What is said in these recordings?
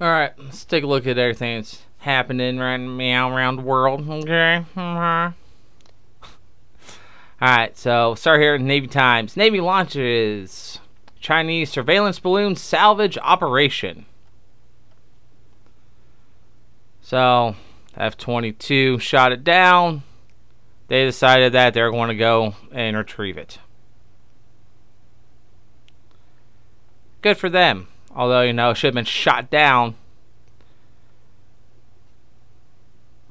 All right, let's take a look at everything that's happening right now around the world. Okay. Uh-huh. All right, so start here Navy Times. Navy launches Chinese surveillance balloon salvage operation. So F 22 shot it down. They decided that they're going to go and retrieve it. Good for them. Although, you know, it should have been shot down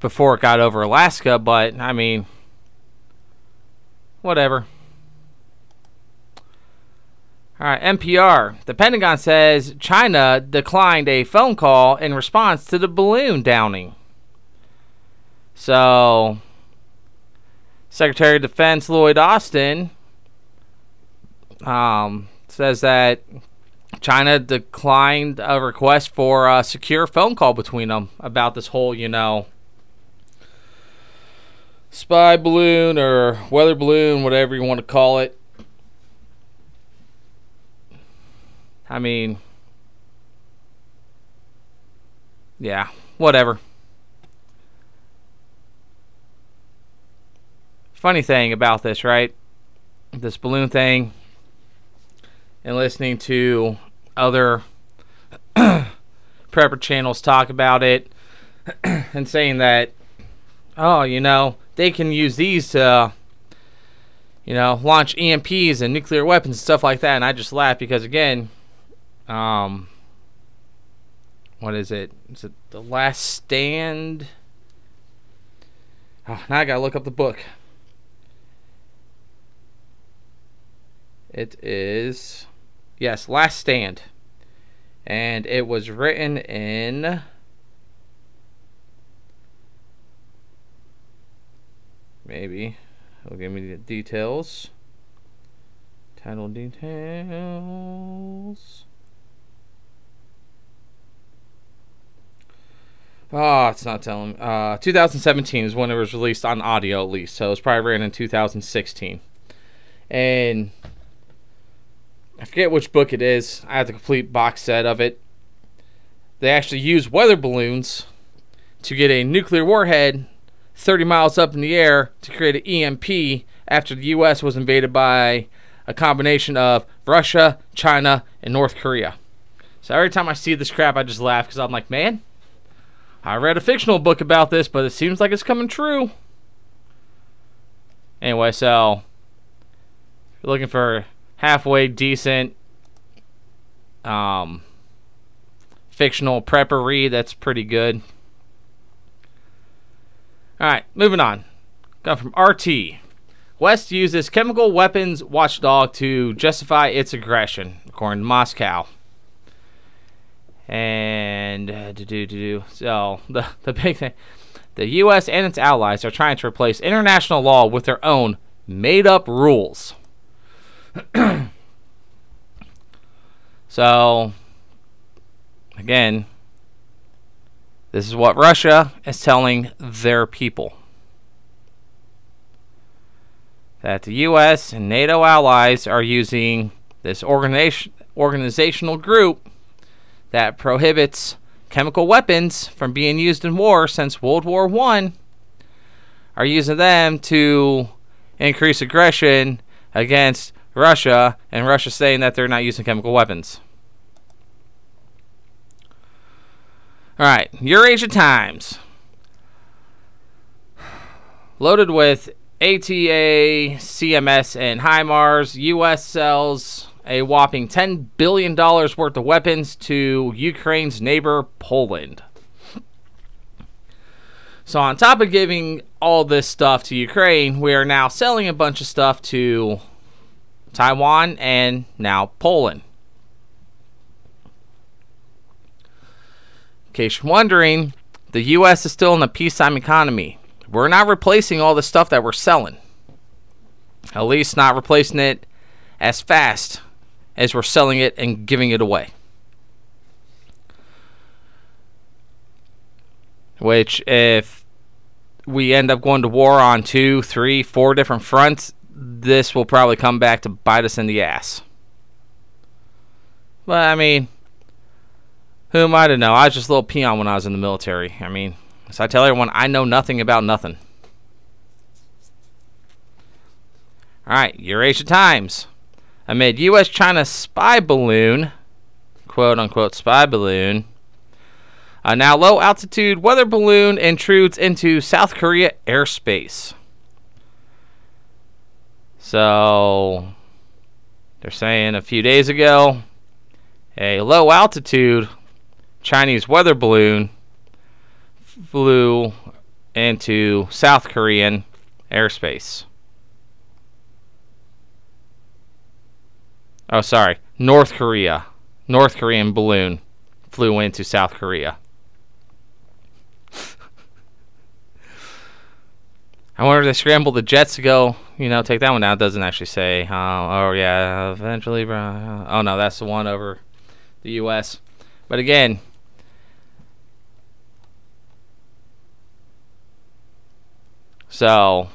before it got over Alaska, but I mean, whatever. All right, NPR. The Pentagon says China declined a phone call in response to the balloon downing. So, Secretary of Defense Lloyd Austin um, says that China declined a request for a secure phone call between them about this whole, you know, spy balloon or weather balloon, whatever you want to call it. I mean, yeah, whatever. Funny thing about this, right? This balloon thing, and listening to other prepper channels talk about it, and saying that, oh, you know, they can use these to, you know, launch EMPs and nuclear weapons and stuff like that. And I just laugh because, again, um, what is it? Is it The Last Stand? Oh, now I gotta look up the book. It is, yes, Last Stand. And it was written in. Maybe. It'll give me the details. Title details. Oh, it's not telling. Uh, 2017 is when it was released on audio, at least. So it was probably written in 2016. And I forget which book it is. I have the complete box set of it. They actually use weather balloons to get a nuclear warhead 30 miles up in the air to create an EMP after the U.S. was invaded by a combination of Russia, China, and North Korea. So every time I see this crap, I just laugh because I'm like, man, I read a fictional book about this, but it seems like it's coming true. Anyway, so if you're looking for halfway decent um, fictional prepper read, that's pretty good. All right, moving on. Got from RT. West uses chemical weapons watchdog to justify its aggression, according to Moscow. And uh, do do do. So the the big thing, the U.S. and its allies are trying to replace international law with their own made-up rules. so again, this is what Russia is telling their people. That the U.S. and NATO allies are using this organization, organizational group that prohibits chemical weapons from being used in war since World War One are using them to increase aggression against Russia, and Russia saying that they're not using chemical weapons. All right, Eurasia Times. Loaded with ATACMS, and HIMARS, U.S. sells a whopping $10 billion worth of weapons to Ukraine's neighbor, Poland. So, on top of giving all this stuff to Ukraine, we are now selling a bunch of stuff to Taiwan and now Poland. In case you're wondering, the U.S. is still in a peacetime economy. We're not replacing all the stuff that we're selling. At least not replacing it as fast as we're selling it and giving it away. Which, if we end up going to war on two, three, four different fronts, this will probably come back to bite us in the ass. But, I mean, Who am I to know? I was just a little peon when I was in the military. I mean, so I tell everyone I know nothing about nothing. All right, Eurasia Times. Amid U.S. China spy balloon, quote unquote spy balloon, a now low altitude weather balloon intrudes into South Korea airspace. So, they're saying a few days ago, a low altitude Chinese weather balloon flew into South Korean airspace. Oh, sorry. North Korea. North Korean balloon flew into South Korea. I wonder if they scrambled the jets to go, you know, take that one down. It doesn't actually say. Uh, oh, yeah, eventually. Uh, oh, no, that's the one over the U.S. But again, so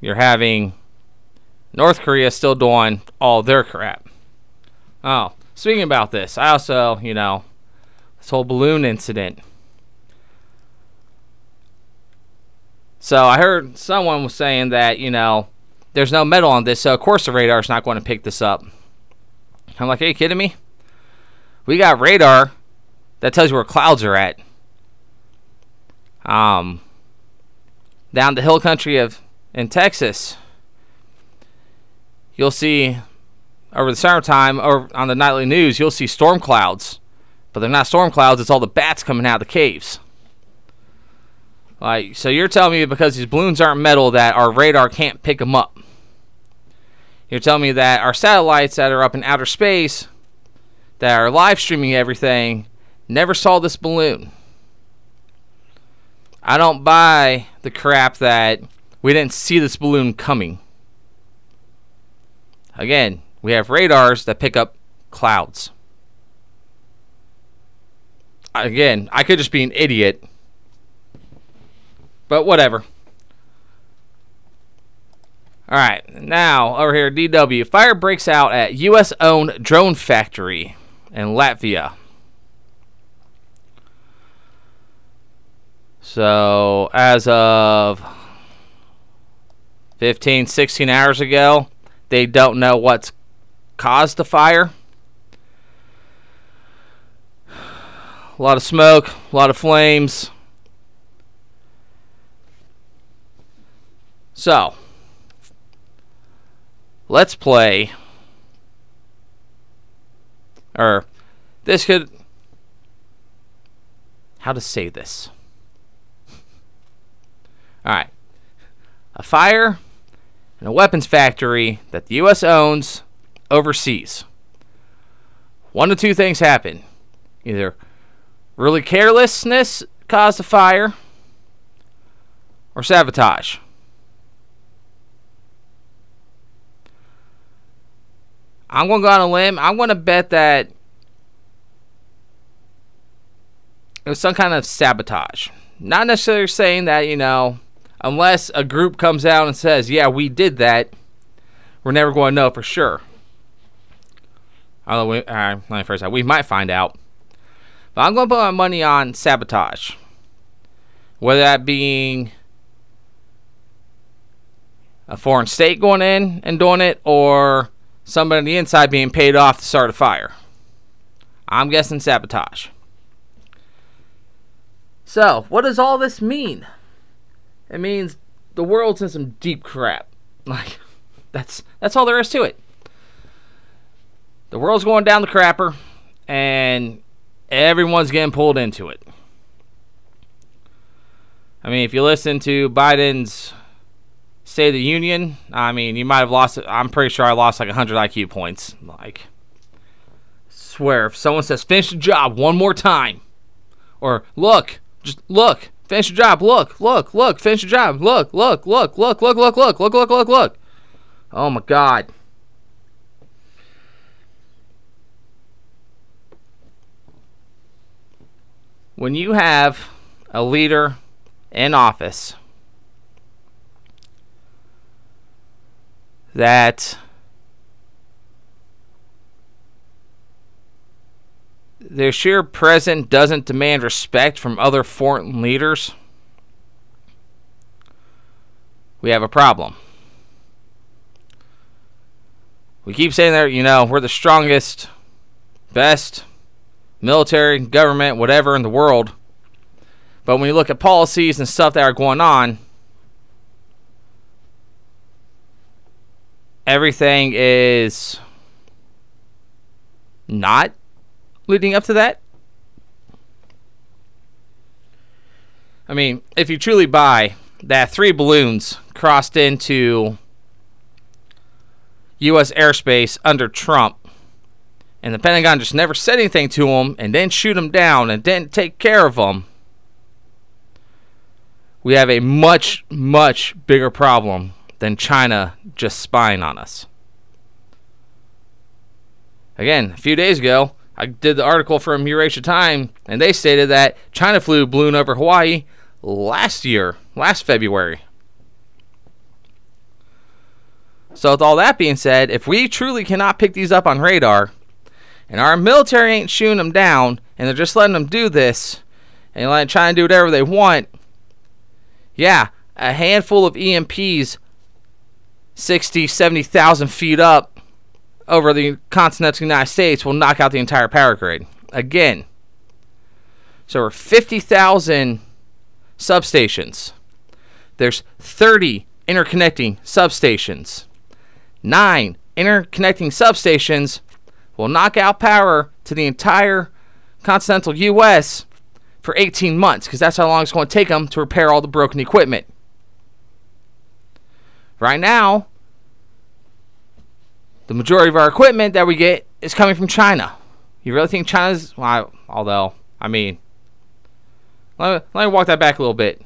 you're having North Korea still doing all their crap. Oh, speaking about this, I also, you know, this whole balloon incident. So I heard someone was saying that, you know, there's no metal on this, so of course the radar's not going to pick this up. I'm like, are you kidding me? We got radar that tells you where clouds are at. Um, down the hill country of in Texas, you'll see over the summertime or on the nightly news, you'll see storm clouds, but they're not storm clouds. It's all the bats coming out of the caves. Like, so you're telling me because these balloons aren't metal that our radar can't pick them up? You're telling me that our satellites that are up in outer space that are live streaming everything never saw this balloon. I don't buy the crap that we didn't see this balloon coming. Again, we have radars that pick up clouds. Again, I could just be an idiot but whatever. All right, now over here, DW. Fire breaks out at U.S. owned drone factory in Latvia. So, as of 15, 16 hours ago, they don't know what's caused the fire. A lot of smoke, a lot of flames. So, let's play. Or, this could. How to say this? Alright. A fire in a weapons factory that the U.S. owns overseas. One of two things happen. Either really carelessness caused the fire, or sabotage. I'm to go on a limb. I'm to bet that it was some kind of sabotage. Not necessarily saying that, you know, unless a group comes out and says, yeah, we did that, we're never going to know for sure. Although, we, uh, let me first say, we might find out. But I'm going to put my money on sabotage. Whether that being a foreign state going in and doing it, or somebody on the inside being paid off to start a fire. I'm guessing sabotage. So, what does all this mean? It means the world's in some deep crap. Like, that's that's all there is to it. The world's going down the crapper, and everyone's getting pulled into it. I mean, if you listen to Biden's State of the Union, I mean, you might have lost. I'm pretty sure I lost like 100 IQ points. Like, swear, if someone says finish the job one more time, or look, just look, finish the job, look, look, look, finish the job, look, look, look, look, look, look, look, look, look, look, look. Oh my God. When you have a leader in office that their sheer presence doesn't demand respect from other foreign leaders, we have a problem. We keep saying that, you know, we're the strongest, best military, government, whatever in the world. But when you look at policies and stuff that are going on, everything is not leading up to that. I mean, if you truly buy that three balloons crossed into U.S. airspace under Trump, and the Pentagon just never said anything to them and then shoot them down and didn't take care of them, we have a much, much bigger problem than China just spying on us. Again, a few days ago, I did the article from Eurasia Time, and they stated that China flew balloon over Hawaii last year, last February. So, with all that being said, if we truly cannot pick these up on radar, and our military ain't shooting them down, and they're just letting them do this, and letting China do whatever they want, yeah, a handful of EMPs 60, 70,000 feet up over the continental United States will knock out the entire power grid. Again, so we're 50,000 substations. There's 30 interconnecting substations. Nine interconnecting substations will knock out power to the entire continental U.S. for 18 months because that's how long it's going to take them to repair all the broken equipment. Right now, the majority of our equipment that we get is coming from China. You really think China's. Well, although, I mean, let me, let me walk that back a little bit.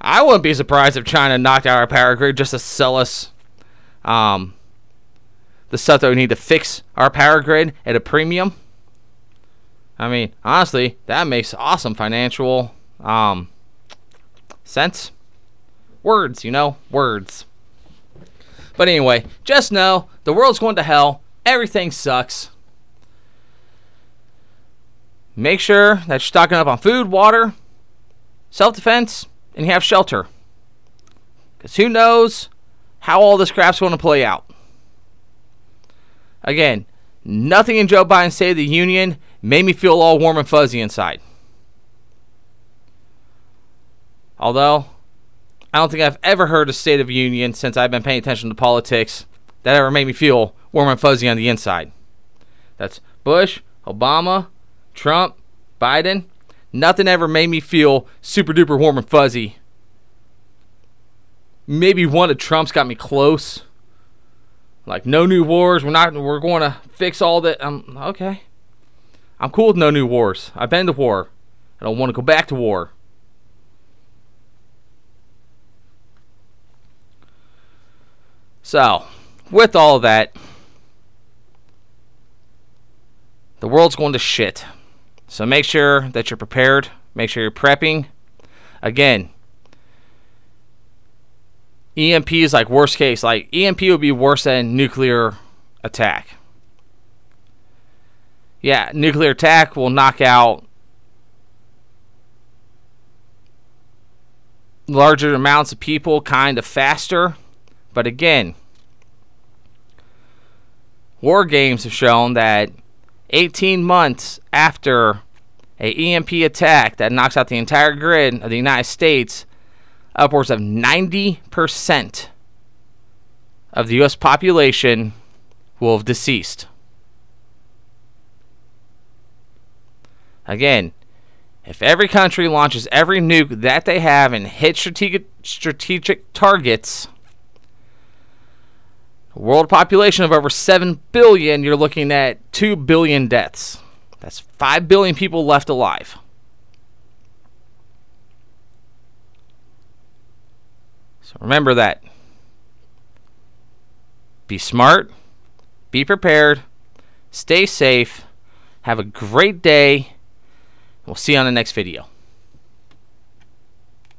I wouldn't be surprised if China knocked out our power grid just to sell us um, the stuff that we need to fix our power grid at a premium. I mean, honestly, that makes awesome financial um, sense. Words, you know, words. But anyway, just know the world's going to hell. Everything sucks. Make sure that you're stocking up on food, water, self defense, and you have shelter. Because who knows how all this crap's going to play out. Again, nothing in Joe Biden's State of the Union made me feel all warm and fuzzy inside. Although, I don't think I've ever heard a State of Union since I've been paying attention to politics that ever made me feel warm and fuzzy on the inside. That's Bush, Obama, Trump, Biden. Nothing ever made me feel super duper warm and fuzzy. Maybe one of Trump's got me close. Like no new wars. We're not. We're going to fix all that. I'm um, okay. I'm cool with no new wars. I've been to war. I don't want to go back to war. So, with all that, the world's going to shit. So make sure that you're prepared. Make sure you're prepping. Again, EMP is like worst case. Like EMP would be worse than nuclear attack. Yeah, nuclear attack will knock out larger amounts of people kind of faster. But again, war games have shown that 18 months after a EMP attack that knocks out the entire grid of the United States, upwards of 90% of the U.S. population will have deceased. Again, if every country launches every nuke that they have and hits strategic, strategic targets, world population of over 7 billion, you're looking at 2 billion deaths. That's 5 billion people left alive. So remember that. Be smart, be prepared, stay safe, have a great day. We'll see you on the next video.